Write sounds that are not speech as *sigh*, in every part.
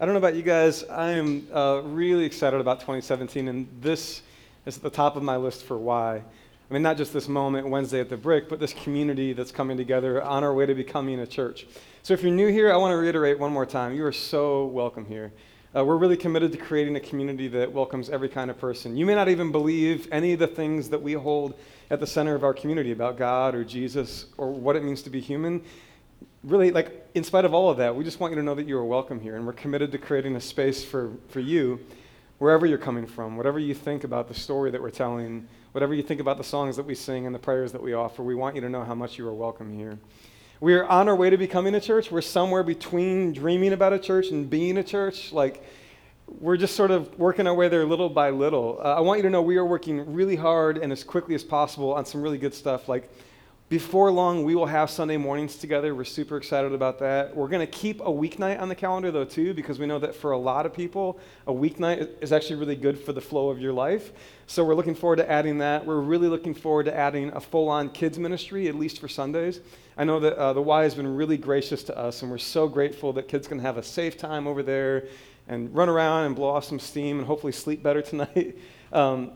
I don't know about you guys. I am uh, really excited about 2017, and this is at the top of my list for why. I mean, not just this moment, Wednesday at the Brick, but this community that's coming together on our way to becoming a church. So if you're new here, I want to reiterate one more time you are so welcome here. Uh, we're really committed to creating a community that welcomes every kind of person. You may not even believe any of the things that we hold at the center of our community about God or Jesus or what it means to be human really, like, in spite of all of that, we just want you to know that you are welcome here. And we're committed to creating a space for, for you, wherever you're coming from, whatever you think about the story that we're telling, whatever you think about the songs that we sing and the prayers that we offer. We want you to know how much you are welcome here. We are on our way to becoming a church. We're somewhere between dreaming about a church and being a church. Like, we're just sort of working our way there little by little. Uh, I want you to know we are working really hard and as quickly as possible on some really good stuff like before long, we will have Sunday mornings together. We're super excited about that. We're going to keep a weeknight on the calendar, though, too, because we know that for a lot of people, a weeknight is actually really good for the flow of your life. So we're looking forward to adding that. We're really looking forward to adding a full on kids ministry, at least for Sundays. I know that uh, the Y has been really gracious to us, and we're so grateful that kids can have a safe time over there and run around and blow off some steam and hopefully sleep better tonight. *laughs* Um,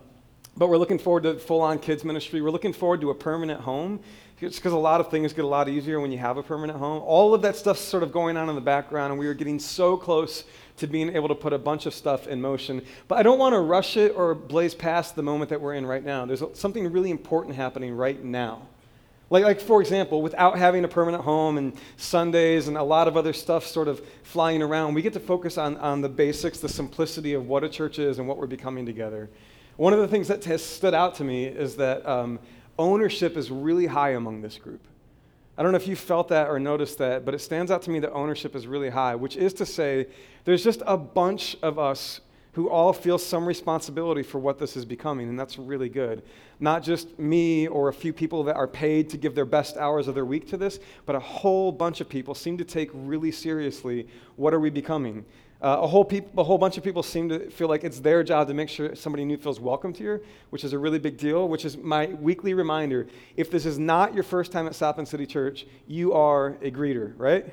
but we're looking forward to full on kids ministry. We're looking forward to a permanent home just because a lot of things get a lot easier when you have a permanent home. All of that stuff's sort of going on in the background, and we are getting so close to being able to put a bunch of stuff in motion. But I don't want to rush it or blaze past the moment that we're in right now. There's something really important happening right now. Like, like, for example, without having a permanent home and Sundays and a lot of other stuff sort of flying around, we get to focus on, on the basics, the simplicity of what a church is and what we're becoming together. One of the things that has stood out to me is that um, ownership is really high among this group. I don't know if you felt that or noticed that, but it stands out to me that ownership is really high, which is to say, there's just a bunch of us who all feel some responsibility for what this is becoming, and that's really good. Not just me or a few people that are paid to give their best hours of their week to this, but a whole bunch of people seem to take really seriously what are we becoming. Uh, a, whole peop- a whole bunch of people seem to feel like it's their job to make sure somebody new feels welcomed here, which is a really big deal, which is my weekly reminder. If this is not your first time at South Bend City Church, you are a greeter, right?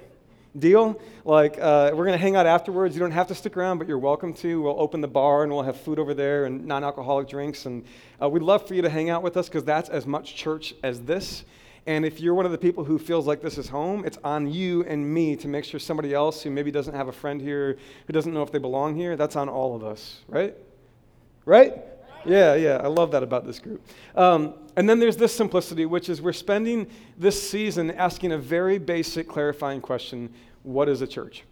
Deal? Like, uh, we're going to hang out afterwards. You don't have to stick around, but you're welcome to. We'll open the bar and we'll have food over there and non alcoholic drinks. And uh, we'd love for you to hang out with us because that's as much church as this. And if you're one of the people who feels like this is home, it's on you and me to make sure somebody else who maybe doesn't have a friend here, who doesn't know if they belong here, that's on all of us, right? Right? Yeah, yeah, I love that about this group. Um, and then there's this simplicity, which is we're spending this season asking a very basic clarifying question what is a church?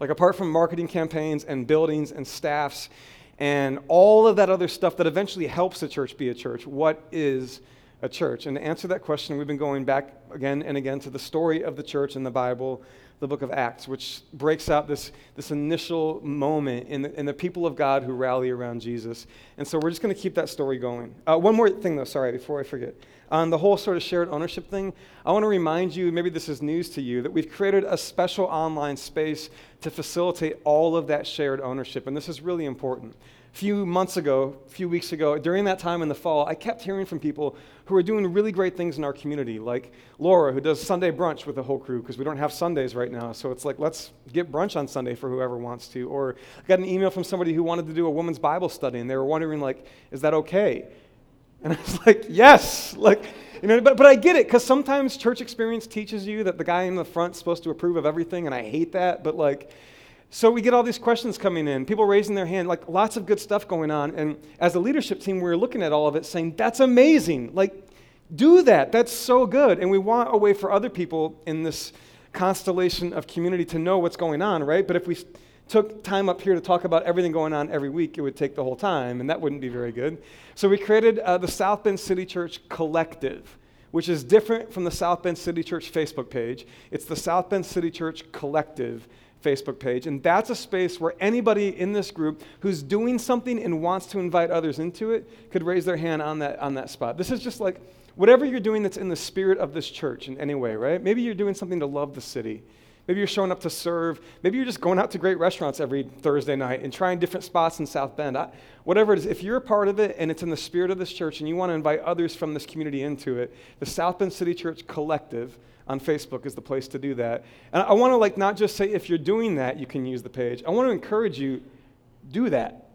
Like, apart from marketing campaigns and buildings and staffs and all of that other stuff that eventually helps a church be a church, what is a church? And to answer that question, we've been going back again and again to the story of the church in the Bible, the book of Acts, which breaks out this, this initial moment in the, in the people of God who rally around Jesus. And so we're just going to keep that story going. Uh, one more thing, though, sorry, before I forget. On the whole sort of shared ownership thing, I want to remind you, maybe this is news to you, that we've created a special online space to facilitate all of that shared ownership. And this is really important few months ago, a few weeks ago, during that time in the fall, I kept hearing from people who are doing really great things in our community, like Laura, who does Sunday brunch with the whole crew because we don't have Sundays right now. So it's like, let's get brunch on Sunday for whoever wants to. Or I got an email from somebody who wanted to do a women's Bible study, and they were wondering, like, is that okay? And *laughs* I was like, yes. Like, you know, but, but I get it because sometimes church experience teaches you that the guy in the front is supposed to approve of everything, and I hate that. But like, so we get all these questions coming in, people raising their hand, like lots of good stuff going on. And as a leadership team, we were looking at all of it saying, that's amazing. Like, do that. That's so good. And we want a way for other people in this constellation of community to know what's going on, right? But if we took time up here to talk about everything going on every week, it would take the whole time, and that wouldn't be very good. So we created uh, the South Bend City Church Collective, which is different from the South Bend City Church Facebook page. It's the South Bend City Church Collective Facebook page. And that's a space where anybody in this group who's doing something and wants to invite others into it could raise their hand on that, on that spot. This is just like whatever you're doing that's in the spirit of this church in any way, right? Maybe you're doing something to love the city. Maybe you're showing up to serve. Maybe you're just going out to great restaurants every Thursday night and trying different spots in South Bend. I, whatever it is, if you're a part of it and it's in the spirit of this church and you want to invite others from this community into it, the South Bend City Church Collective on Facebook is the place to do that. And I want to like not just say if you're doing that, you can use the page. I want to encourage you, do that.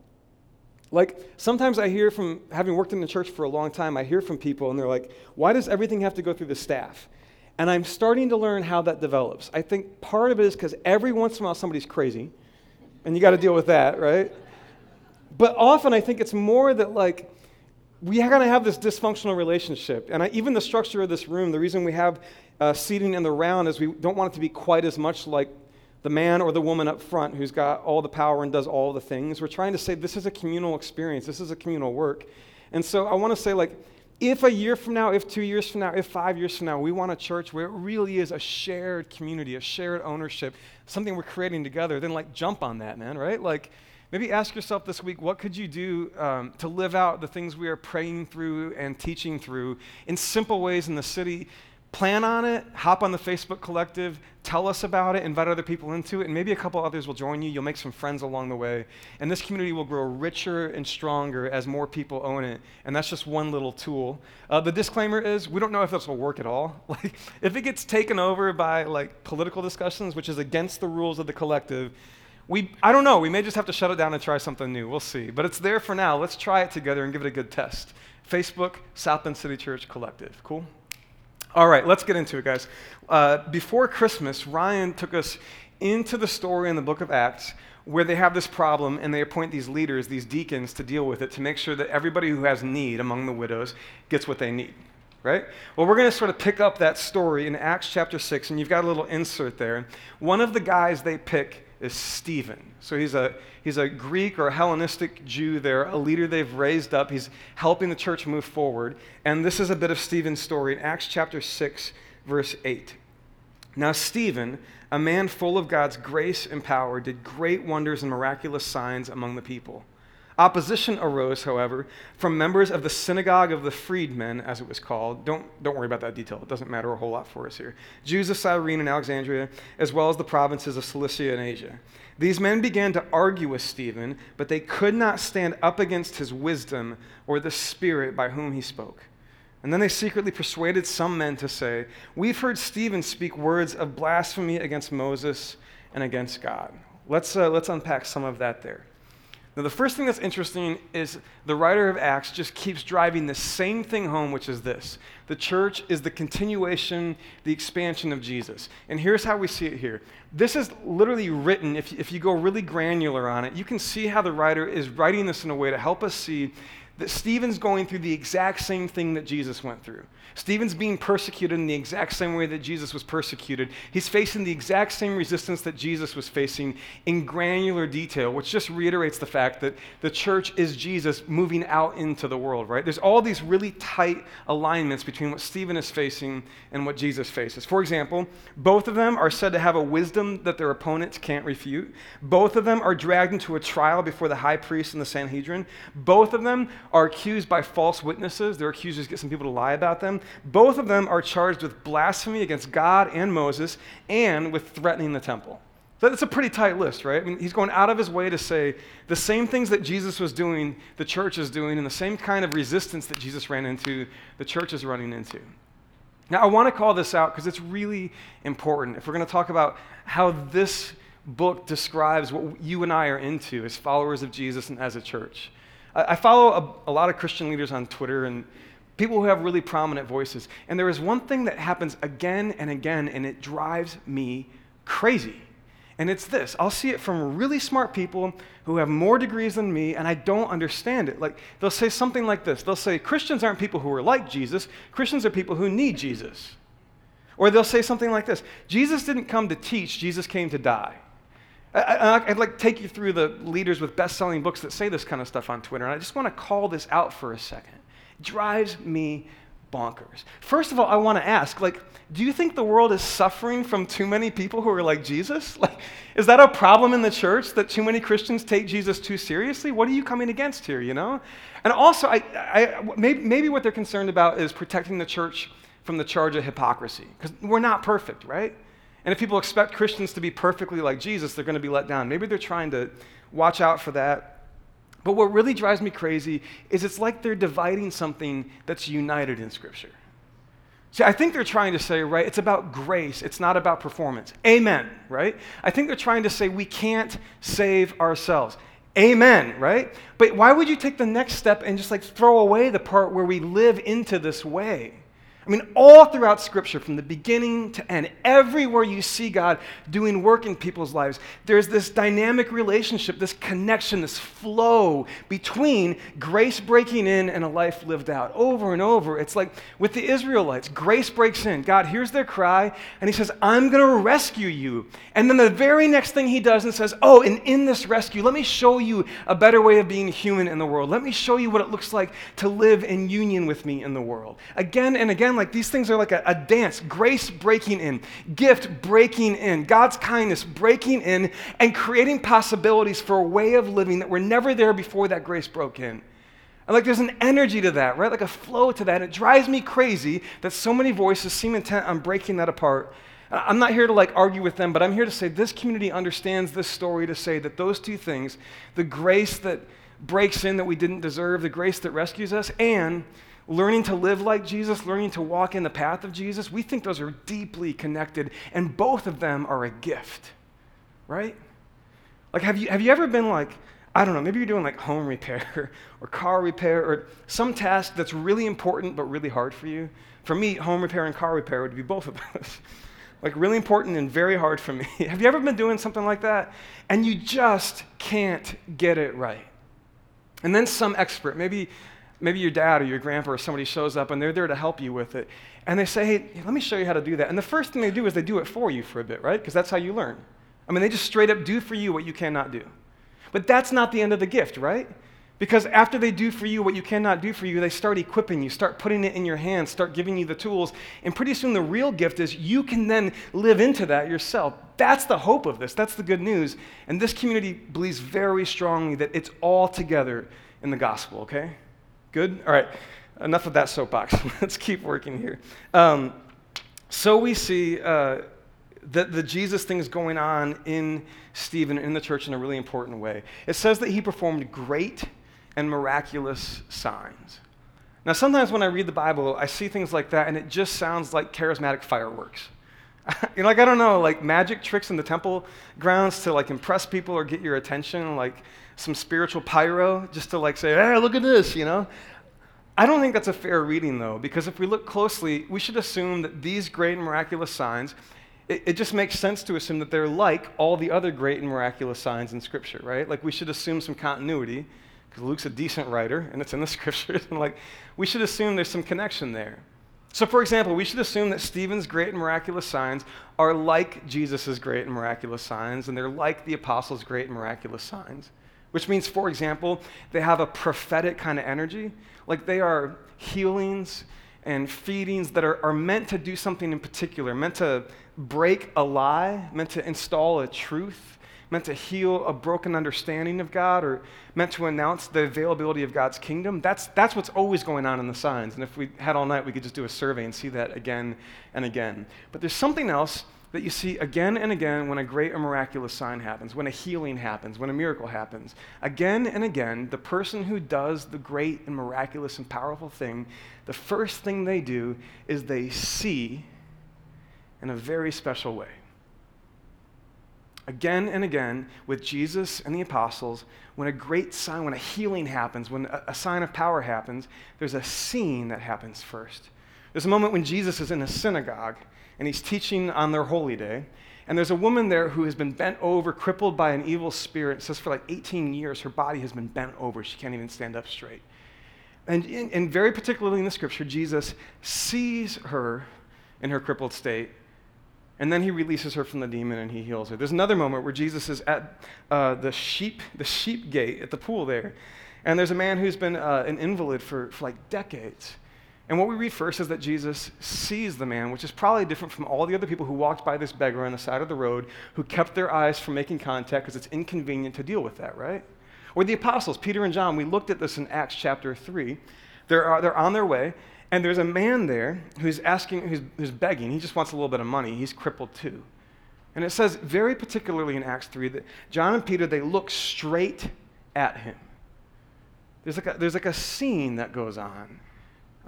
Like sometimes I hear from having worked in the church for a long time, I hear from people and they're like, why does everything have to go through the staff? And I'm starting to learn how that develops. I think part of it is because every once in a while somebody's crazy, and you got to deal with that, right? But often I think it's more that, like, we are going to have this dysfunctional relationship. And I, even the structure of this room, the reason we have uh, seating in the round is we don't want it to be quite as much like the man or the woman up front who's got all the power and does all the things. We're trying to say this is a communal experience, this is a communal work. And so I want to say, like, if a year from now, if two years from now, if five years from now, we want a church where it really is a shared community, a shared ownership, something we're creating together, then like jump on that, man, right? Like maybe ask yourself this week, what could you do um, to live out the things we are praying through and teaching through in simple ways in the city plan on it, hop on the Facebook collective, tell us about it, invite other people into it, and maybe a couple others will join you. You'll make some friends along the way. And this community will grow richer and stronger as more people own it. And that's just one little tool. Uh, the disclaimer is we don't know if this will work at all. *laughs* Like, if it gets taken over by like political discussions, which is against the rules of the collective, we, I don't know, we may just have to shut it down and try something new. We'll see. But it's there for now. Let's try it together and give it a good test. Facebook, South Bend City Church Collective. Cool? All right, let's get into it, guys. Uh, before Christmas, Ryan took us into the story in the book of Acts where they have this problem and they appoint these leaders, these deacons, to deal with it to make sure that everybody who has need among the widows gets what they need. Right? Well, we're going to sort of pick up that story in Acts chapter 6, and you've got a little insert there. One of the guys they pick is Stephen. So he's a, he's a Greek or Hellenistic Jew there, a leader they've raised up. He's helping the church move forward. And this is a bit of Stephen's story in Acts chapter 6, verse 8. Now, Stephen, a man full of God's grace and power, did great wonders and miraculous signs among the people. Opposition arose, however, from members of the synagogue of the freedmen, as it was called. Don't, don't worry about that detail, it doesn't matter a whole lot for us here. Jews of Cyrene and Alexandria, as well as the provinces of Cilicia and Asia. These men began to argue with Stephen, but they could not stand up against his wisdom or the spirit by whom he spoke. And then they secretly persuaded some men to say, We've heard Stephen speak words of blasphemy against Moses and against God. Let's, uh, let's unpack some of that there. Now, the first thing that's interesting is the writer of Acts just keeps driving the same thing home, which is this the church is the continuation, the expansion of Jesus. And here's how we see it here. This is literally written, if, if you go really granular on it, you can see how the writer is writing this in a way to help us see that Stephen's going through the exact same thing that Jesus went through. Stephen's being persecuted in the exact same way that Jesus was persecuted. He's facing the exact same resistance that Jesus was facing in granular detail, which just reiterates the fact that the church is Jesus moving out into the world, right? There's all these really tight alignments between what Stephen is facing and what Jesus faces. For example, both of them are said to have a wisdom that their opponents can't refute. Both of them are dragged into a trial before the high priest and the Sanhedrin. Both of them are accused by false witnesses. Their accusers get some people to lie about them. Both of them are charged with blasphemy against God and Moses and with threatening the temple. That's a pretty tight list, right? I mean, he's going out of his way to say the same things that Jesus was doing, the church is doing, and the same kind of resistance that Jesus ran into, the church is running into. Now, I want to call this out because it's really important. If we're going to talk about how this book describes what you and I are into as followers of Jesus and as a church. I follow a, a lot of Christian leaders on Twitter and people who have really prominent voices. And there is one thing that happens again and again, and it drives me crazy. And it's this I'll see it from really smart people who have more degrees than me, and I don't understand it. Like, they'll say something like this They'll say, Christians aren't people who are like Jesus, Christians are people who need Jesus. Or they'll say something like this Jesus didn't come to teach, Jesus came to die. I, would like to take you through the leaders with best selling books that say this kind of stuff on Twitter, and I just want to call this out for a second. It drives me bonkers. First of all, I want to ask, like, do you think the world is suffering from too many people who are like Jesus? *laughs* Like, is that a problem in the church that too many Christians take Jesus too seriously? What are you coming against here, you know? And also, I, I, maybe, maybe what they're concerned about is protecting the church from the charge of hypocrisy, because we're not perfect, right? And if people expect Christians to be perfectly like Jesus, they're going to be let down. Maybe they're trying to watch out for that. But what really drives me crazy is it's like they're dividing something that's united in Scripture. See, I think they're trying to say, right, it's about grace, it's not about performance. Amen, right? I think they're trying to say we can't save ourselves. Amen, right? But why would you take the next step and just like throw away the part where we live into this way? I mean, all throughout Scripture, from the beginning to end, everywhere you see God doing work in people's lives, there's this dynamic relationship, this connection, this flow between grace breaking in and a life lived out. Over and over. It's like with the Israelites, grace breaks in. God hears their cry, and He says, I'm going to rescue you. And then the very next thing He does and says, Oh, and in this rescue, let me show you a better way of being human in the world. Let me show you what it looks like to live in union with me in the world. Again and again, like these things are like a, a dance, grace breaking in, gift breaking in, God's kindness breaking in, and creating possibilities for a way of living that were never there before that grace broke in. And like there's an energy to that, right? Like a flow to that. And it drives me crazy that so many voices seem intent on breaking that apart. I'm not here to like argue with them, but I'm here to say this community understands this story to say that those two things, the grace that breaks in that we didn't deserve, the grace that rescues us, and learning to live like Jesus, learning to walk in the path of Jesus, we think those are deeply connected, and both of them are a gift, right? Like, have you, have you ever been like, I don't know, maybe you're doing like home repair *laughs* or car repair or some task that's really important but really hard for you? For me, home repair and car repair would be both of those. *laughs* like, really important and very hard for me. *laughs* have you ever been doing something like that and you just can't get it right? And then some expert, maybe maybe your dad or your grandpa or somebody shows up and they're there to help you with it. And they say, hey, let me show you how to do that. And the first thing they do is they do it for you for a bit, right? Because that's how you learn. I mean, they just straight up do for you what you cannot do. But that's not the end of the gift, right? Because after they do for you what you cannot do for you, they start equipping you, start putting it in your hands, start giving you the tools. And pretty soon the real gift is you can then live into that yourself. That's the hope of this. That's the good news. And this community believes very strongly that it's all together in the gospel, okay? Good? All right, enough of that soapbox. *laughs* Let's keep working here. Um, so we see uh, that the Jesus thing is going on in Stephen, in the church, in a really important way. It says that he performed great and miraculous signs. Now, sometimes when I read the Bible, I see things like that, and it just sounds like charismatic fireworks. *laughs* you know, like, I don't know, like magic tricks in the temple grounds to like impress people or get your attention, like some spiritual pyro just to like say, hey, look at this, you know? I don't think that's a fair reading though, because if we look closely, we should assume that these great and miraculous signs, it, it just makes sense to assume that they're like all the other great and miraculous signs in Scripture, right? Like we should assume some continuity, because Luke's a decent writer and it's in the *laughs* Scriptures, and like we should assume there's some connection there. So, for example, we should assume that Stephen's great and miraculous signs are like Jesus' great and miraculous signs, and they're like the apostles' great and miraculous signs. Which means, for example, they have a prophetic kind of energy. Like they are healings and feedings that are, are meant to do something in particular, meant to break a lie, meant to install a truth, meant to heal a broken understanding of God, or meant to announce the availability of God's kingdom. That's, that's what's always going on in the signs. And if we had all night, we could just do a survey and see that again and again. But there's something else that you see again and again when a great or miraculous sign happens, when a healing happens, when a miracle happens. Again and again, the person who does the great and miraculous and powerful thing, the first thing they do is they see in a very special way. Again and again, with Jesus and the apostles, when a great sign, when a healing happens, when a, a sign of power happens, there's a scene that happens first. There's a moment when Jesus is in a synagogue and he's teaching on their holy day. And there's a woman there who has been bent over, crippled by an evil spirit. It says for like 18 years, her body has been bent over. She can't even stand up straight. And, in, and very particularly in the scripture, Jesus sees her in her crippled state. And then he releases her from the demon and he heals her. There's another moment where Jesus is at uh, the, sheep, the sheep gate at the pool there. And there's a man who's been uh, an invalid for, for like decades. And what we read first is that Jesus sees the man, which is probably different from all the other people who walked by this beggar on the side of the road who kept their eyes from making contact because it's inconvenient to deal with that, right? Or the apostles, Peter and John, we looked at this in Acts chapter 3. They're, uh, they're on their way, and there's a man there who's asking, who's, who's begging. He just wants a little bit of money. He's crippled too. And it says very particularly in Acts 3 that John and Peter, they look straight at him. There's like a, there's like a scene that goes on.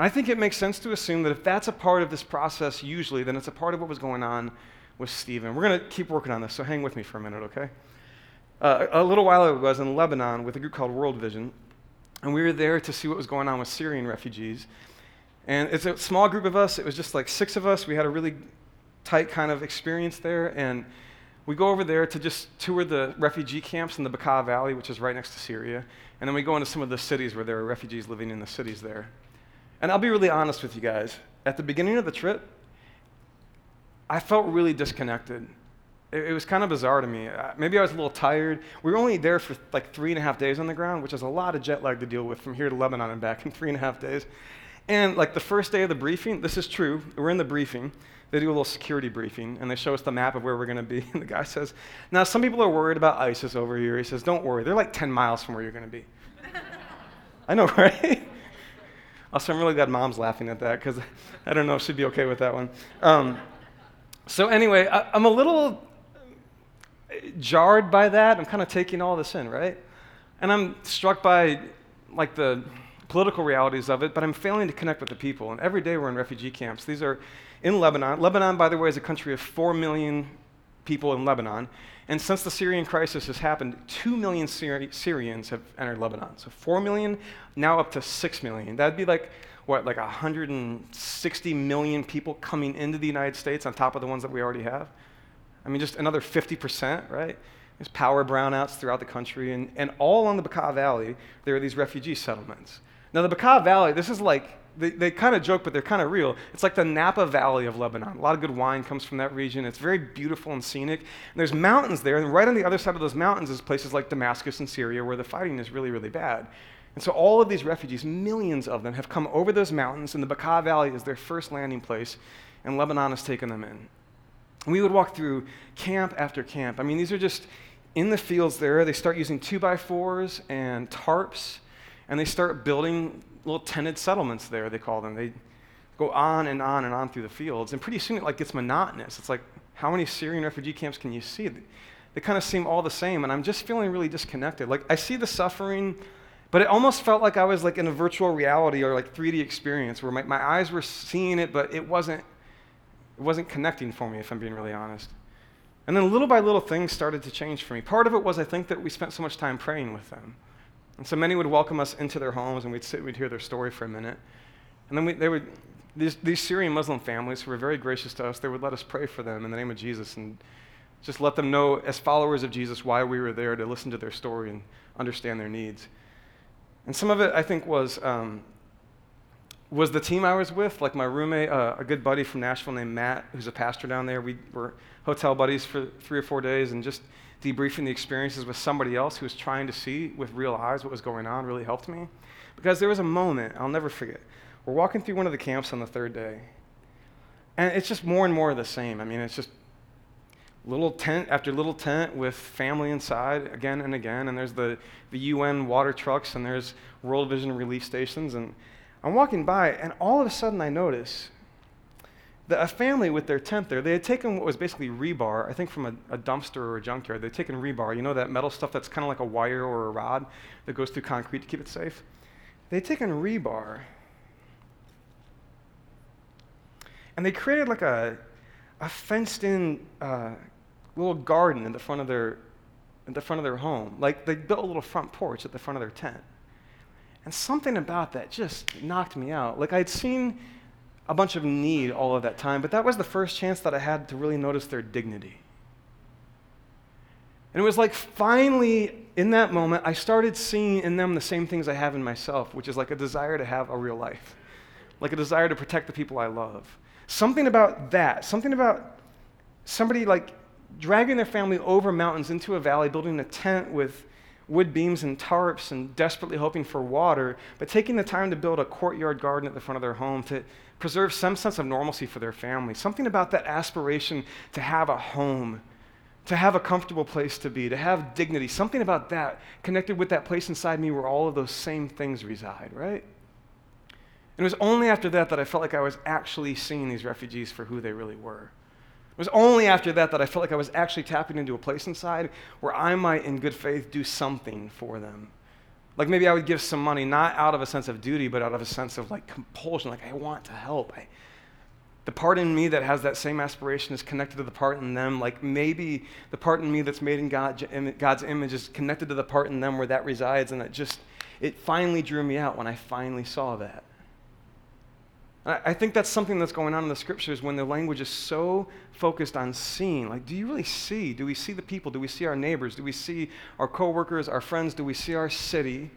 I think it makes sense to assume that if that's a part of this process, usually, then it's a part of what was going on with Stephen. We're going to keep working on this, so hang with me for a minute, okay? Uh, a little while ago, I was in Lebanon with a group called World Vision, and we were there to see what was going on with Syrian refugees. And it's a small group of us. It was just like six of us. We had a really tight kind of experience there. And we go over there to just tour the refugee camps in the Bekaa Valley, which is right next to Syria. And then we go into some of the cities where there are refugees living in the cities there. And I'll be really honest with you guys. At the beginning of the trip, I felt really disconnected. It, it was kind of bizarre to me. Maybe I was a little tired. We were only there for like three and a half days on the ground, which is a lot of jet lag to deal with from here to Lebanon and back *laughs* in three and a half days. And like the first day of the briefing, this is true, we're in the briefing. They do a little security briefing and they show us the map of where we're going to be. *laughs* And the guy says, Now, some people are worried about ISIS over here. He says, Don't worry, they're like 10 miles from where you're going to be. *laughs* I know, right? Also, I'm really glad mom's laughing at that because *laughs* I don't know if she'd be okay with that one. Um, so, anyway, I, I'm a little jarred by that. I'm kind of taking all this in, right? And I'm struck by like the political realities of it, but I'm failing to connect with the people. And every day we're in refugee camps. These are in Lebanon. Lebanon, by the way, is a country of 4 million people in Lebanon. And since the Syrian crisis has happened, 2 million Syri- Syrians have entered Lebanon. So 4 million, now up to 6 million. That'd be like, what, like 160 million people coming into the United States on top of the ones that we already have? I mean, just another 50%, right? There's power brownouts throughout the country. And, and all along the Bekaa Valley, there are these refugee settlements. Now, the Bekaa Valley, this is like, they, they kind of joke, but they're kind of real. It's like the Napa Valley of Lebanon. A lot of good wine comes from that region. It's very beautiful and scenic. And there's mountains there, and right on the other side of those mountains is places like Damascus and Syria where the fighting is really, really bad. And so all of these refugees, millions of them, have come over those mountains, and the Bekaa Valley is their first landing place, and Lebanon has taken them in. We would walk through camp after camp. I mean, these are just in the fields there. They start using two by fours and tarps and they start building little tented settlements there, they call them. They go on and on and on through the fields. And pretty soon it like gets monotonous. It's like, how many Syrian refugee camps can you see? They kind of seem all the same, and I'm just feeling really disconnected. Like I see the suffering, but it almost felt like I was like in a virtual reality or like 3D experience where my, my eyes were seeing it, but it wasn't it wasn't connecting for me, if I'm being really honest. And then little by little things started to change for me. Part of it was I think that we spent so much time praying with them. And so many would welcome us into their homes and we'd sit, we'd hear their story for a minute. And then we, they would, these, these Syrian Muslim families who were very gracious to us, they would let us pray for them in the name of Jesus and just let them know, as followers of Jesus, why we were there to listen to their story and understand their needs. And some of it, I think, was, um, was the team I was with, like my roommate, uh, a good buddy from Nashville named Matt, who's a pastor down there. We were hotel buddies for three or four days and just debriefing the experiences with somebody else who was trying to see with real eyes what was going on really helped me. Because there was a moment, I'll never forget. We're walking through one of the camps on the third day, and it's just more and more of the same. I mean, it's just little tent after little tent with family inside again and again, and there's the, the UN water trucks, and there's World Vision relief stations. And I'm walking by, and all of a sudden I notice the, a family with their tent there, they had taken what was basically rebar, I think from a, a dumpster or a junkyard. They'd taken rebar, you know, that metal stuff that's kind of like a wire or a rod that goes through concrete to keep it safe? They'd taken rebar and they created like a, a fenced in uh, little garden in the front of their in the front of their home. Like they built a little front porch at the front of their tent. And something about that just knocked me out. Like I'd seen a bunch of need all of that time, but that was the first chance that I had to really notice their dignity. And it was like finally, in that moment, I started seeing in them the same things I have in myself, which is like a desire to have a real life, like a desire to protect the people I love. Something about that, something about somebody like dragging their family over mountains into a valley, building a tent with wood beams and tarps and desperately hoping for water, but taking the time to build a courtyard garden at the front of their home to preserve some sense of normalcy for their family. Something about that aspiration to have a home, to have a comfortable place to be, to have dignity. Something about that connected with that place inside me where all of those same things reside, right? And it was only after that that I felt like I was actually seeing these refugees for who they really were. It was only after that that I felt like I was actually tapping into a place inside where I might, in good faith, do something for them. Like maybe I would give some money, not out of a sense of duty, but out of a sense of like compulsion, like I want to help. I, the part in me that has that same aspiration is connected to the part in them. Like maybe the part in me that's made in God, God's image is connected to the part in them where that resides, and it just, it finally drew me out when I finally saw that. I think that's something that's going on in the scriptures when the language is so focused on seeing. Like, do you really see? Do we see the people? Do we see our neighbors? Do we see our coworkers, our friends? Do we see our city?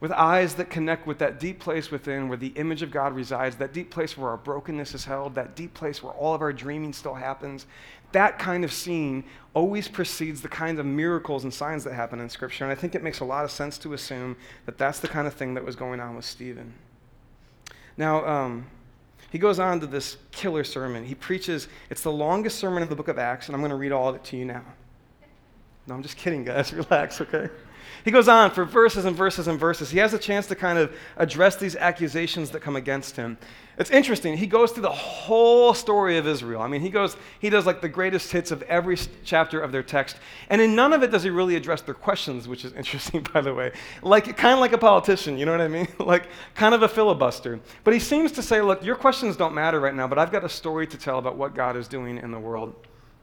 With eyes that connect with that deep place within where the image of God resides, that deep place where our brokenness is held, that deep place where all of our dreaming still happens. That kind of seeing always precedes the kinds of miracles and signs that happen in Scripture. And I think it makes a lot of sense to assume that that's the kind of thing that was going on with Stephen. Now, um, he goes on to this killer sermon. He preaches, it's the longest sermon of the book of Acts, and I'm going to read all of it to you now. No, I'm just kidding, guys. *laughs* Relax, okay? He goes on for verses and verses and verses. He has a chance to kind of address these accusations that come against him. It's interesting. He goes through the whole story of Israel. I mean, he goes, he does like the greatest hits of every chapter of their text. And in none of it does he really address their questions, which is *laughs* interesting, by the way. Like, kind of like a politician, you know what I mean? *laughs* like, kind of a filibuster. But he seems to say, look, your questions don't matter right now, but I've got a story to tell about what God is doing in the world.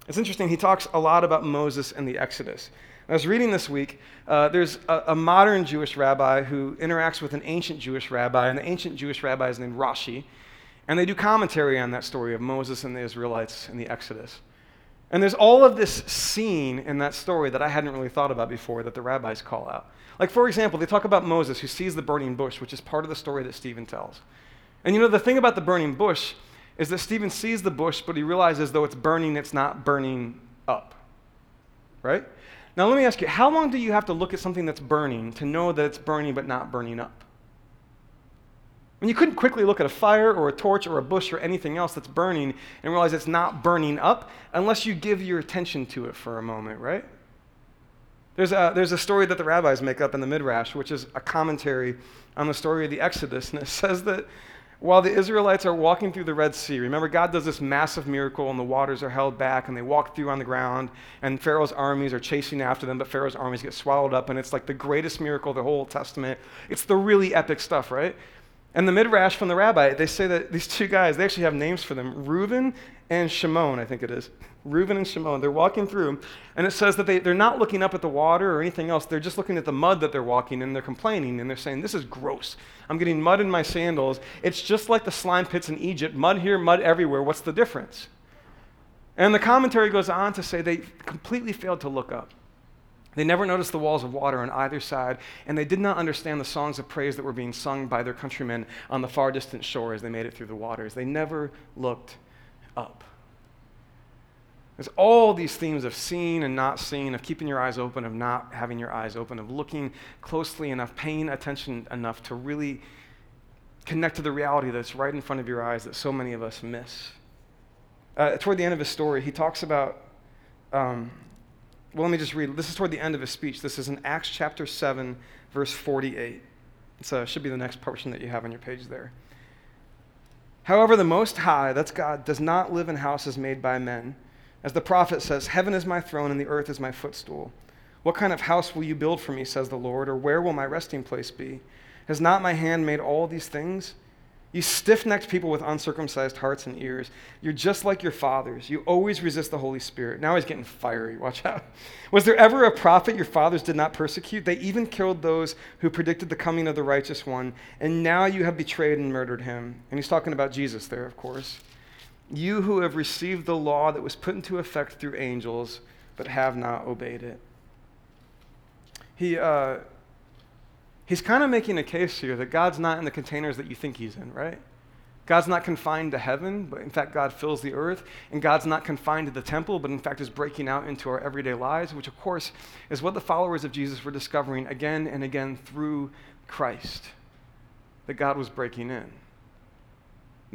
It's interesting. He talks a lot about Moses and the Exodus. I was reading this week, uh, there's a, a, modern Jewish rabbi who interacts with an ancient Jewish rabbi, and the ancient Jewish rabbi is named Rashi. And they do commentary on that story of Moses and the Israelites and the Exodus. And there's all of this scene in that story that I hadn't really thought about before that the rabbis call out. Like, for example, they talk about Moses who sees the burning bush, which is part of the story that Stephen tells. And you know, the thing about the burning bush is that Stephen sees the bush, but he realizes though it's burning, it's not burning up. Right? Now, let me ask you how long do you have to look at something that's burning to know that it's burning but not burning up? And you couldn't quickly look at a fire or a torch or a bush or anything else that's burning and realize it's not burning up unless you give your attention to it for a moment, right? There's a, there's a story that the rabbis make up in the Midrash, which is a commentary on the story of the Exodus. And it *laughs* says that while the Israelites are walking through the Red Sea, remember, God does this massive miracle and the waters are held back and they walk through on the ground and Pharaoh's armies are chasing after them, but Pharaoh's armies get swallowed up. And it's like the greatest miracle of the whole Old Testament. It's the really epic stuff, right? And the midrash from the rabbi, they say that these two guys, they actually have names for them Reuben and Shimon, I think it is. Reuben and Shimon. They're walking through, and it says that they, they're not looking up at the water or anything else. They're just looking at the mud that they're walking, in. they're complaining, and they're saying, This is gross. I'm getting mud in my sandals. It's just like the slime pits in Egypt mud here, mud everywhere. What's the difference? And the commentary goes on to say they completely failed to look up. They never noticed the walls of water on either side, and they did not understand the songs of praise that were being sung by their countrymen on the far distant shore as they made it through the waters. They never looked up. There's all these themes of seeing and not seeing, of keeping your eyes open, of not having your eyes open, of looking closely enough, paying attention enough to really connect to the reality that's right in front of your eyes that so many of us miss. Uh, toward the end of his story, he talks about um, well, let me just read. This is toward the end of his speech. This is in Acts chapter 7, verse 48. So It uh, should be the next portion that you have on your page there. However, the Most High, that's God, does not live in houses made by men. As the prophet says, Heaven is my throne and the earth is my footstool. What kind of house will you build for me, says the Lord, or where will my resting place be? Has not my hand made all these things? You stiff necked people with uncircumcised hearts and ears. You're just like your fathers. You always resist the Holy Spirit. Now he's getting fiery. *laughs* Watch out. Was there ever a prophet your fathers did not persecute? They even killed those who predicted the coming of the righteous one. And now you have betrayed and murdered him. And he's talking about Jesus there, of course. You who have received the law that was put into effect through angels, but have not obeyed it. He, uh, he's kind of making a case here that God's not in the containers that you think he's in, right? God's not confined to heaven, but in fact, God fills the earth. And God's not confined to the temple, but in fact is breaking out into our everyday lives, which, of course, is what the followers of Jesus were discovering again and again through Christ that God was breaking in.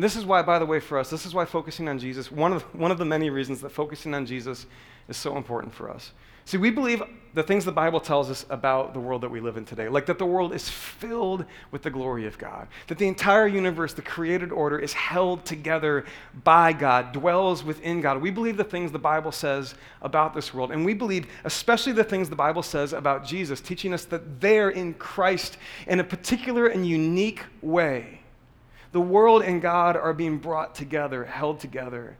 And this is why, by the way, for us, this is why focusing on Jesus, one of, one of the many reasons that focusing on Jesus is so important for us. See, we believe the things the Bible tells us about the world that we live in today, like that the world is filled with the glory of God, that the entire universe, the created order, is held together by God, dwells within God. We believe the things the Bible says about this world, and we believe especially the things the Bible says about Jesus, teaching us that there in Christ, in a particular and unique way, the world and God are being brought together, held together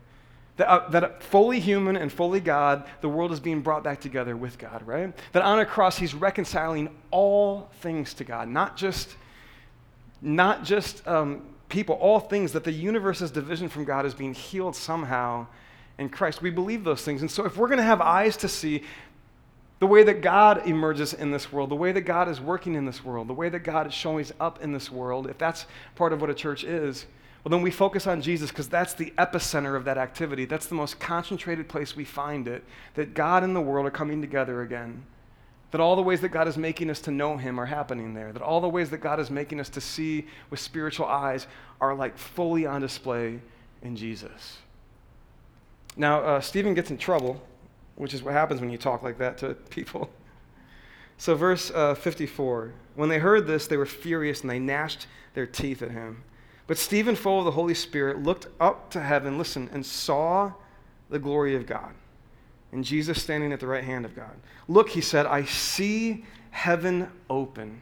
that, uh, that fully human and fully God, the world is being brought back together with God, right? That on a cross, he's reconciling all things to God, not just, not just um, people, all things, that the universe's division from God is being healed somehow in Christ. We believe those things. And so if we're going to have eyes to see the way that God emerges in this world, the way that God is working in this world, the way that God is showing up in this world, if that's part of what a church is, well, then we focus on Jesus because that's the epicenter of that activity. That's the most concentrated place we find it, that God and the world are coming together again. That all the ways that God is making us to know Him are happening there. That all the ways that God is making us to see with spiritual eyes are like fully on display in Jesus. Now, uh, Stephen gets in trouble, which is what happens when you talk like that to *laughs* people. So, verse uh, 54 When they heard this, they were furious and they gnashed their teeth at him. But Stephen, full of the Holy Spirit, looked up to heaven, listen, and saw the glory of God and Jesus standing at the right hand of God. Look, he said, I see heaven open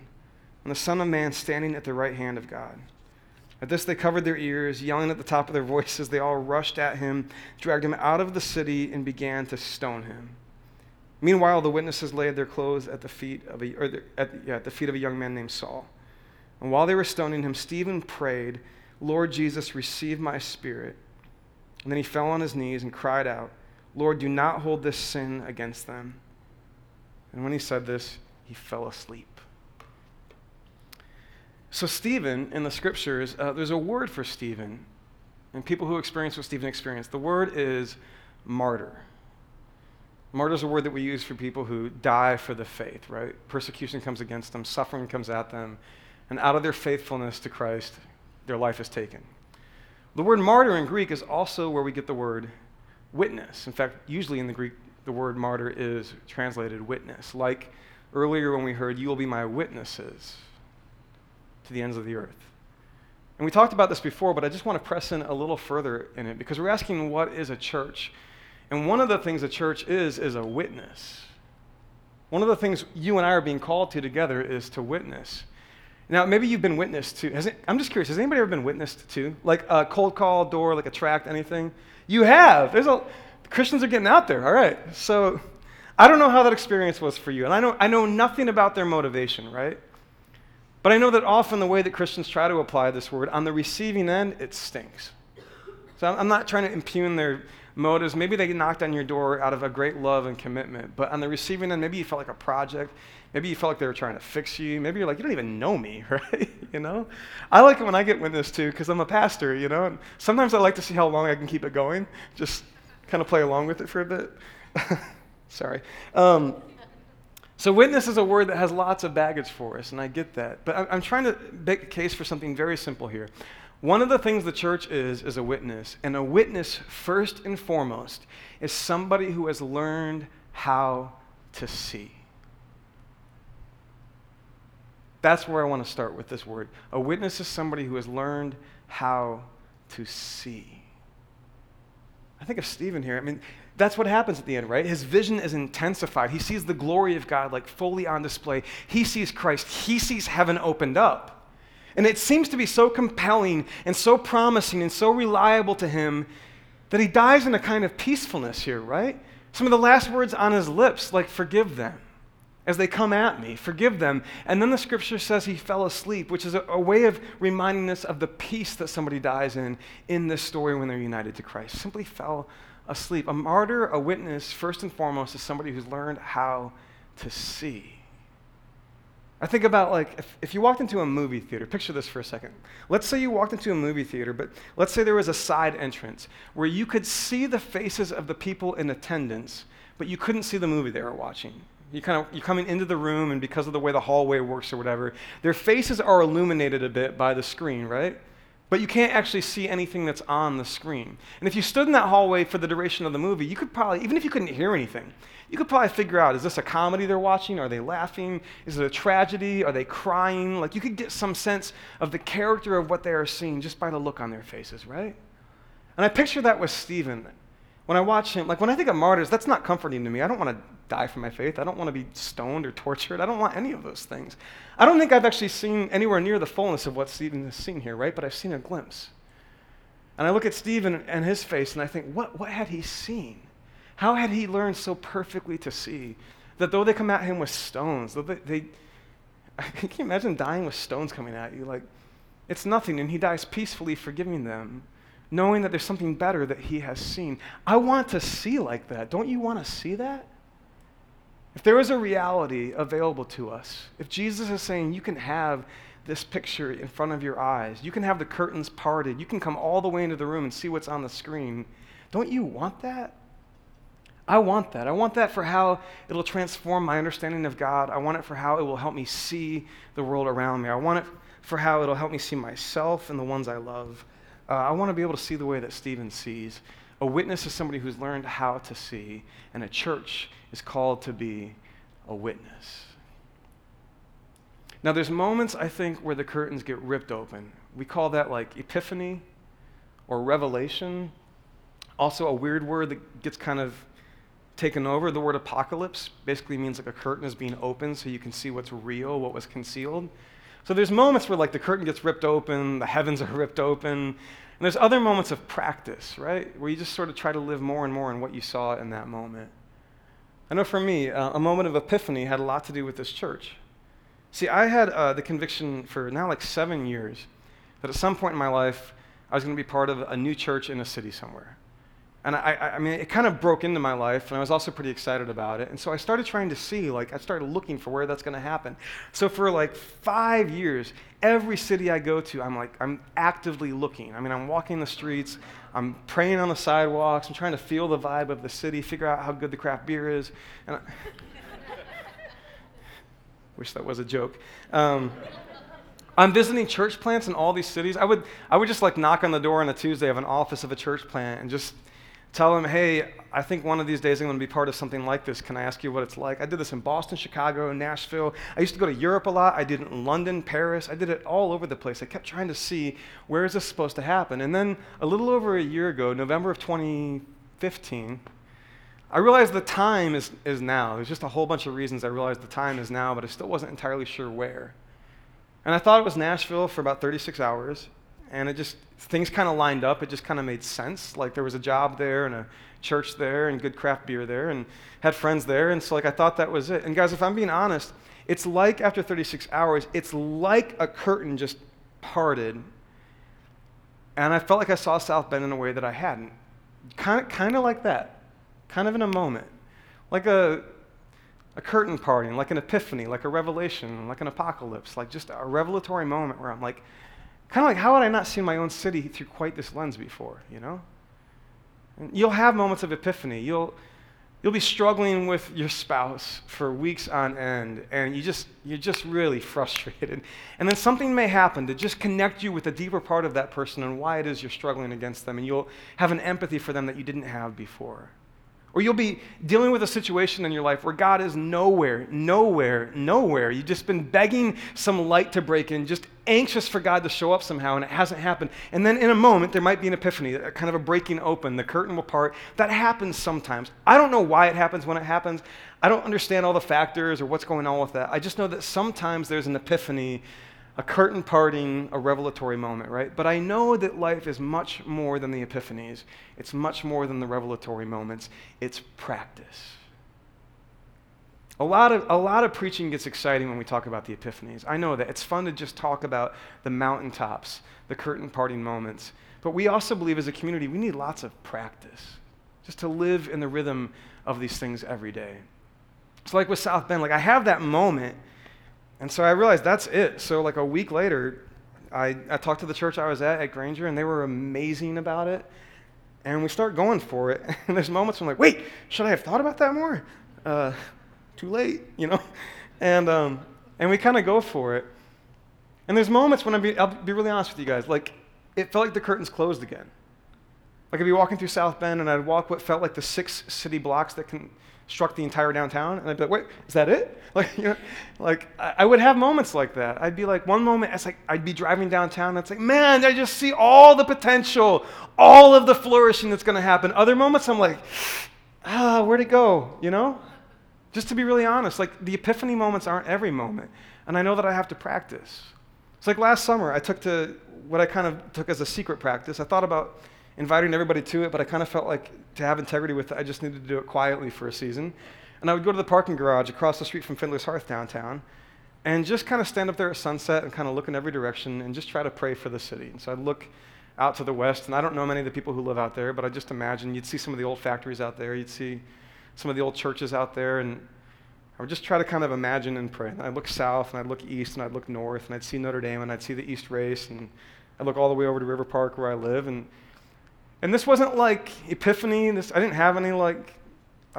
and the Son of Man standing at the right hand of God. At this, they covered their ears, yelling at the top of their voices. They all rushed at him, dragged him out of the city, and began to stone him. Meanwhile, the witnesses laid their clothes at the feet of a, or at, yeah, at the feet of a young man named Saul. And while they were stoning him, Stephen prayed Lord Jesus, receive my spirit. And then he fell on his knees and cried out, Lord, do not hold this sin against them. And when he said this, he fell asleep. So, Stephen, in the scriptures, uh, there's a word for Stephen. And people who experience what Stephen experienced, the word is martyr. Martyr is a word that we use for people who die for the faith, right? Persecution comes against them, suffering comes at them, and out of their faithfulness to Christ, their life is taken. The word martyr in Greek is also where we get the word witness. In fact, usually in the Greek, the word martyr is translated witness. Like earlier when we heard, You will be my witnesses to the ends of the earth. And we talked about this before, but I just want to press in a little further in it because we're asking what is a church? And one of the things a church is, is a witness. One of the things you and I are being called to together is to witness. Now, maybe you've been witnessed to. It, I'm just curious, has anybody ever been witnessed to? Like a cold call, door, like a tract, anything? You have. There's a, Christians are getting out there. All right. So I don't know how that experience was for you. And I know, I know nothing about their motivation, right? But I know that often the way that Christians try to apply this word, on the receiving end, it stinks. So I'm not trying to impugn their motives. Maybe they knocked on your door out of a great love and commitment. But on the receiving end, maybe you felt like a project. Maybe you felt like they were trying to fix you. Maybe you're like, you don't even know me, *laughs* right? you know? I like it when I get witness too, because I'm a pastor, you know? And sometimes I like to see how long I can keep it going, just kind of play along with it for a bit. *laughs* Sorry. Um, so, witness is a word that has lots of baggage for us, and I get that. But I'm trying to make a case for something very simple here. One of the things the church is, is a witness. And a witness, first and foremost, is somebody who has learned how to see. That's where I want to start with this word. A witness is somebody who has learned how to see. I think of Stephen here. I mean, that's what happens at the end, right? His vision is intensified. He sees the glory of God like fully on display. He sees Christ. He sees heaven opened up. And it seems to be so compelling and so promising and so reliable to him that he dies in a kind of peacefulness here, right? Some of the last words on his lips, like, forgive them as they come at me, forgive them. And then the scripture says he fell asleep, which is a, a, way of reminding us of the peace that somebody dies in in this story when they're united to Christ. Simply fell asleep. A martyr, a witness, first and foremost, is somebody who's learned how to see. I think about like if, if you walked into a movie theater, picture this for a second. Let's say you walked into a movie theater, but let's say there was a side entrance where you could see the faces of the people in attendance, but you couldn't see the movie they were watching. You kind of you're coming into the room, and because of the way the hallway works or whatever, their faces are illuminated a bit by the screen, right? But you can't actually see anything that's on the screen. And if you stood in that hallway for the duration of the movie, you could probably, even if you couldn't hear anything, you could probably figure out is this a comedy they're watching? Are they laughing? Is it a tragedy? Are they crying? Like you could get some sense of the character of what they are seeing just by the look on their faces, right? And I picture that with Stephen. When I watch him, like when I think of martyrs, that's not comforting to me. I don't want to die for my faith. I don't want to be stoned or tortured. I don't want any of those things. I don't think I've actually seen anywhere near the fullness of what Stephen has seen here, right? But I've seen a glimpse. And I look at Stephen and his face and I think, what, what had he seen? How had he learned so perfectly to see that though they come at him with stones, though they, they *laughs* can you imagine dying with stones coming at you? Like, it's nothing, and he dies peacefully, forgiving them, knowing that there's something better that he has seen. I want to see like that. Don't you want to see that? If there is a reality available to us, if Jesus is saying you can have this picture in front of your eyes, you can have the curtains parted, you can come all the way into the room and see what's on the screen, don't you want that? I want that. I want that for how it'll transform my understanding of God. I want it for how it will help me see the world around me. I want it for how it'll help me see myself and the ones I love. Uh, I want to be able to see the way that Stephen sees. A witness is somebody who's learned how to see, and a church is called to be a witness. Now, there's moments, I think, where the curtains get ripped open. We call that like epiphany or revelation. Also, a weird word that gets kind of taken over. The word apocalypse basically means like a curtain is being opened so you can see what's real, what was concealed. So there's moments where like the curtain gets ripped open, the heavens are *laughs* ripped open, and there's other moments of practice, right? Where you just sort of try to live more and more in what you saw in that moment. I know for me, uh, a moment of epiphany had a lot to do with this church. See, I had uh, the conviction for now like seven years that at some point in my life, I was going to be part of a new church in a city somewhere. And I, I, mean, it kind of broke into my life, and I was also pretty excited about it. And so I started trying to see, like, I started looking for where that's going to happen. So for like five years, every city I go to, I'm like, I'm actively looking. I mean, I'm walking the streets, I'm praying on the sidewalks, I'm trying to feel the vibe of the city, figure out how good the craft beer is. And I *laughs* wish that was a joke. Um, I'm visiting church plants in all these cities. I would, I would just like knock on the door on a Tuesday of an office of a church plant and just Tell them, hey, I think one of these days I'm going to be part of something like this. Can I ask you what it's like? I did this in Boston, Chicago, Nashville. I used to go to Europe a lot. I did it in London, Paris. I did it all over the place. I kept trying to see where is this supposed to happen. And then a little over a year ago, November of 2015, I realized the time is, is now. There's just a whole bunch of reasons I realized the time is now, but I still wasn't entirely sure where. And I thought it was Nashville for about 36 hours and it just things kind of lined up. It just kind of made sense. Like there was a job there and a church there and good craft beer there and had friends there. And so like I thought that was it. And guys, if I'm being honest, it's like after 36 hours, it's like a curtain just parted. And I felt like I saw South Bend in a way that I hadn't. Kind of, kind of like that. Kind of in a moment. Like a, a curtain parting, like an epiphany, like a revelation, like an apocalypse, like just a revelatory moment where I'm like, Kind of like, how had I not seen my own city through quite this lens before, you know? And you'll have moments of epiphany. You'll, you'll be struggling with your spouse for weeks on end, and you just, you're just really *laughs* frustrated. And then something may happen to just connect you with a deeper part of that person and why it is you're struggling against them, and you'll have an empathy for them that you didn't have before. Or you'll be dealing with a situation in your life where God is nowhere, nowhere, nowhere. You've just been begging some light to break in, just anxious for God to show up somehow, and it hasn't happened. And then in a moment, there might be an epiphany, kind of a breaking open, the curtain will part. That happens sometimes. I don't know why it happens when it happens. I don't understand all the factors or what's going on with that. I just know that sometimes there's an epiphany a curtain parting, a revelatory moment, right? But I know that life is much more than the epiphanies. It's much more than the revelatory moments. It's practice. A lot, of, a lot of preaching gets exciting when we talk about the epiphanies. I know that. It's fun to just talk about the mountaintops, the curtain parting moments. But we also believe as a community, we need lots of practice just to live in the rhythm of these things every day. It's like with South Bend, like I have that moment and so I realized that's it. So, like a week later, I, I talked to the church I was at at Granger, and they were amazing about it. And we start going for it. *laughs* And there's moments where I'm like, wait, should I have thought about that more? Uh, too late, *laughs* you know? And, um, and we kind of go for it. And there's moments when i be, I'll be really honest with you guys, like, it felt like the curtains closed again. Like I'd be walking through South Bend and I'd walk what felt like the six city blocks that construct the entire downtown, and I'd be like, wait, is that it? *laughs* Like, you know, like I, I would have moments like that. I'd be like, one moment, it's like I'd be driving downtown and it's like, man, I just see all the potential, all of the flourishing that's going to happen. Other moments, I'm like, *sighs* ah, where'd it go? You know? Just to be really honest, like the epiphany moments aren't every moment. And I know that I have to practice. It's like last summer, I took to what I kind of took as a secret practice. I thought about inviting everybody to it, but I kind of felt like to have integrity with it, I just needed to do it quietly for a season. And I would go to the parking garage across the street from Fiddler's Hearth downtown and just kind of stand up there at sunset and kind of look in every direction and just try to pray for the city. And so I'd look out to the west, and I don't know many of the people who live out there, but I just imagine you'd see some of the old factories out there, you'd see some of the old churches out there, and I would just try to kind of imagine and pray. And I'd look south, and I'd look east, and I'd look north, and I'd see Notre Dame, and I'd see the East Race, and I'd look all the way over to River Park where I live, and and this wasn't like epiphany. This I didn't have any like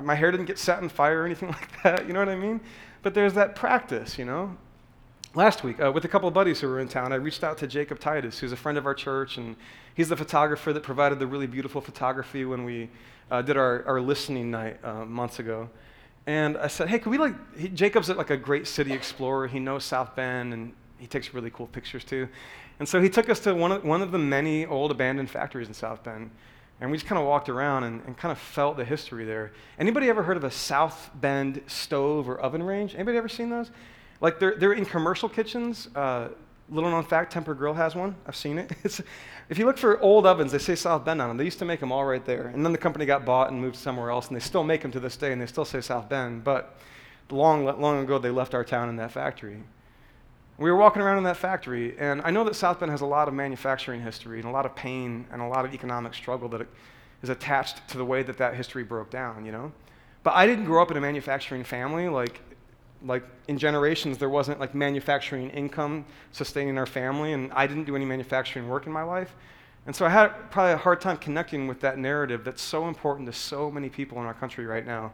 my hair didn't get set on fire or anything *laughs* like that. You know what I mean? But there's that practice, you know. Last week, uh, with a couple of buddies who were in town, I reached out to Jacob Titus, who's a friend of our church, and he's the photographer that provided the really beautiful photography when we uh, did our, our listening night uh, months ago. And I said, hey, can we like, he, Jacob's like a great city explorer. He knows South Bend, and he takes really cool pictures too. And so he took us to one of, one of the many old abandoned factories in South Bend. And we just kind of walked around and, and kind of felt the history there. Anybody ever heard of a South Bend stove or oven range? Anybody ever seen those? Like they're, they're in commercial kitchens. Uh, little known fact, Temper Grill has one. I've seen it. *laughs* If you look for old ovens, they say South Bend on them. They used to make them all right there. And then the company got bought and moved somewhere else, and they still make them to this day, and they still say South Bend. But long, long ago, they left our town in that factory. We were walking around in that factory, and I know that South Bend has a lot of manufacturing history and a lot of pain and a lot of economic struggle that is attached to the way that that history broke down, you know? But I didn't grow up in a manufacturing family. Like, like in generations, there wasn't like manufacturing income sustaining our family, and I didn't do any manufacturing work in my life. And so I had probably a hard time connecting with that narrative that's so important to so many people in our country right now.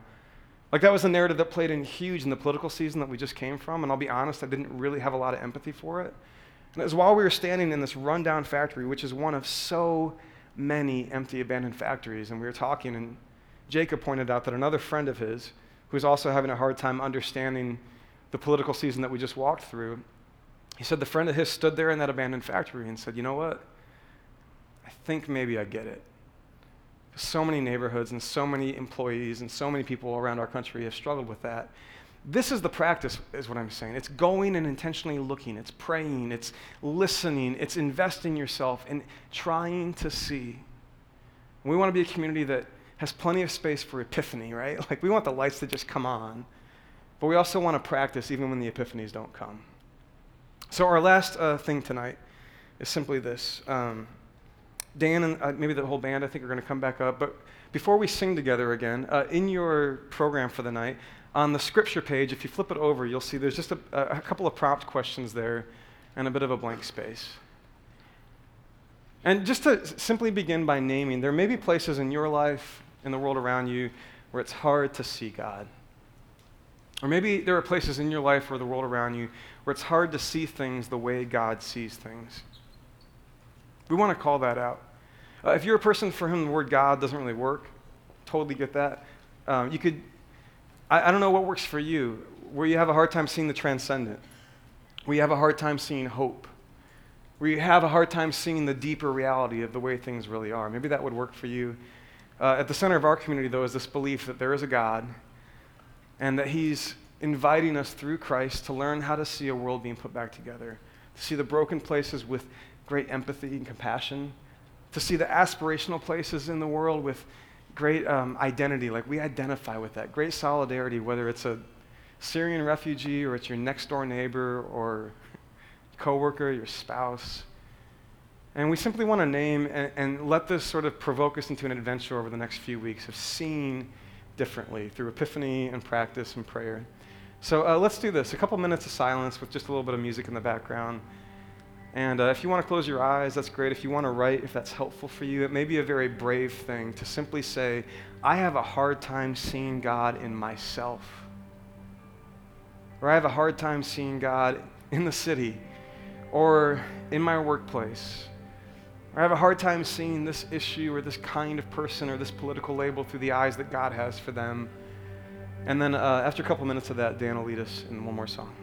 Like that was a narrative that played in huge in the political season that we just came from, and I'll be honest, I didn't really have a lot of empathy for it. And it was while we were standing in this rundown factory, which is one of so many empty, abandoned factories, and we were talking, and Jacob pointed out that another friend of his, who's also having a hard time understanding the political season that we just walked through, he said the friend of his stood there in that abandoned factory and said, You know what? I think maybe I get it so many neighborhoods and so many employees and so many people around our country have struggled with that. This is the practice, is what I'm saying. It's going and intentionally looking, it's praying, it's listening, it's investing yourself in trying to see. We want to be a community that has plenty of space for epiphany, right? *laughs* Like we want the lights to just come on, but we also want to practice even when the epiphanies don't come. So, our last uh, thing tonight is simply this. Um, Dan and uh, maybe the whole band, I think, are going to come back up. But before we sing together again, uh, in your program for the night, on the scripture page, if you flip it over, you'll see there's just a, a couple of prompt questions there and a bit of a blank space. And just to simply begin by naming, there may be places in your life, in the world around you, where it's hard to see God. Or maybe there are places in your life or the world around you where it's hard to see things the way God sees things. We want to call that out. Uh, if you're a person for whom the word God doesn't really work, totally get that. Um, you could, I, I don't know what works for you, where you have a hard time seeing the transcendent, where you have a hard time seeing hope, where you have a hard time seeing the deeper reality of the way things really are. Maybe that would work for you. Uh, at the center of our community, though, is this belief that there is a God and that He's inviting us through Christ to learn how to see a world being put back together, to see the broken places with great empathy and compassion, to see the aspirational places in the world with great um, identity, like we identify with that, great solidarity, whether it's a Syrian refugee or it's your next door neighbor or *laughs* coworker, your spouse. And we simply want to name and, and, let this sort of provoke us into an adventure over the next few weeks of seeing differently through epiphany and practice and prayer. So uh, let's do this a couple minutes of silence with just a little bit of music in the background. And uh, if you want to close your eyes, that's great. If you want to write, if that's helpful for you, it may be a very brave thing to simply say, I have a hard time seeing God in myself. Or I have a hard time seeing God in the city or in my workplace or I have a hard time seeing this issue or this kind of person or this political label through the eyes that God has for them. And then uh, after a couple minutes of that, Dan will lead us in one more song.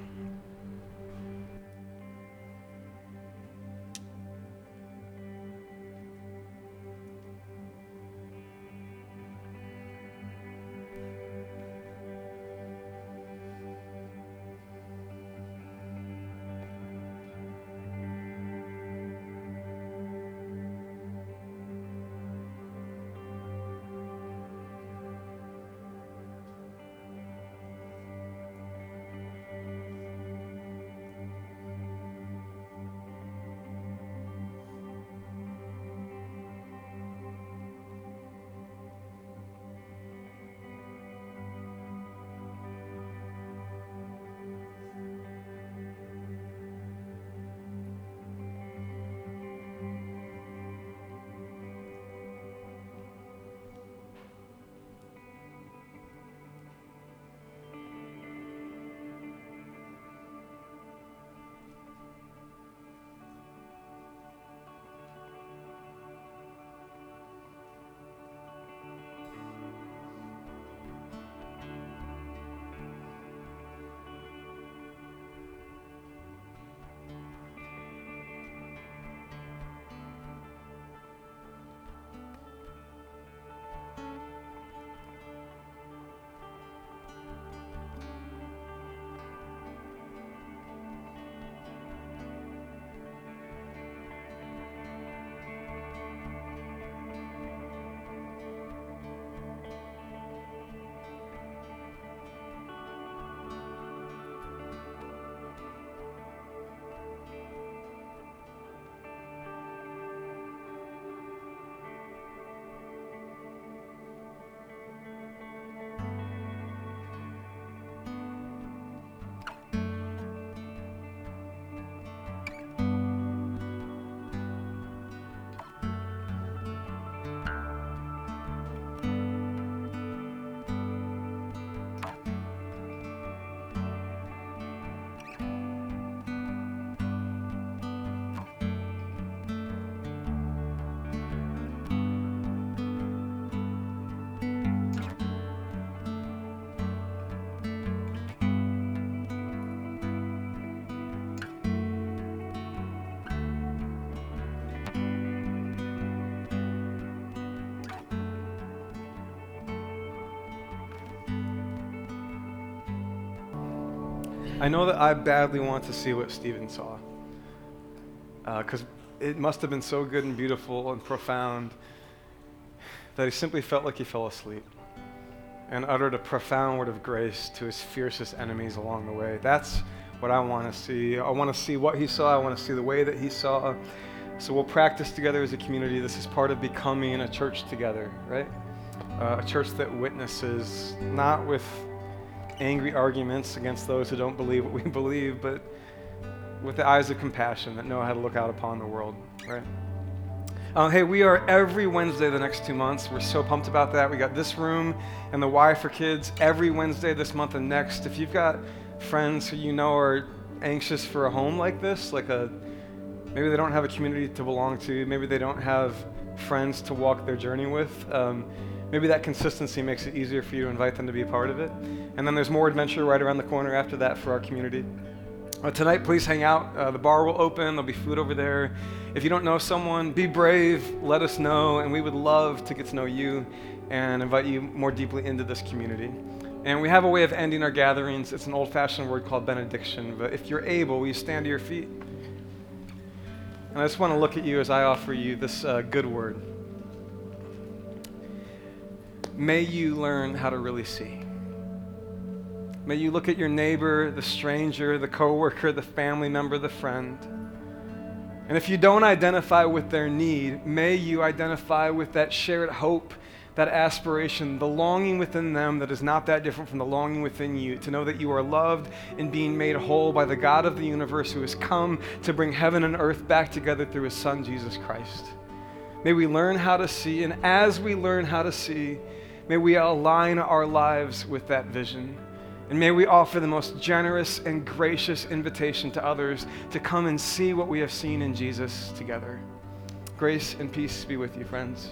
I know that I badly want to see what Stephen saw. Because uh, it must have been so good and beautiful and profound that he simply felt like he fell asleep and uttered a profound word of grace to his fiercest enemies along the way. That's what I want to see. I want to see what he saw, I want to see the way that he saw. So we'll practice together as a community. This is part of becoming a church together, right? Uh, a church that witnesses, not with angry arguments against those who don't believe what we *laughs* believe, but with the eyes of compassion that know how to look out upon the world, right? Um, hey, we are every Wednesday the next two months. We're so pumped about that. We got this room and the Y for Kids every Wednesday this month and next. If you've got friends who you know are anxious for a home like this, like a maybe they don't have a community to belong to, maybe they don't have friends to walk their journey with. Um, maybe that consistency makes it easier for you to invite them to be a part of it. And then there's more adventure right around the corner after that for our community. Uh, tonight, please hang out. Uh, the bar will open, there'll be food over there. If you don't know someone, be brave, let us know, and we would love to get to know you and invite you more deeply into this community. And we have a way of ending our gatherings. It's an old fashioned word called benediction, but if you're able, will you stand to your feet? And I just want to look at you as I offer you this uh, good word. May you learn how to really see. May you look at your neighbor, the stranger, the coworker, the family member, the friend. And if you don't identify with their need, may you identify with that shared hope, that aspiration, the longing within them that is not that different from the longing within you, to know that you are loved and being made whole by the God of the universe who has come to bring heaven and earth back together through his Son, Jesus Christ. May we learn how to see, and as we learn how to see, may we align our lives with that vision. And may we offer the most generous and gracious invitation to others to come and see what we have seen in Jesus together. Grace and peace be with you, friends.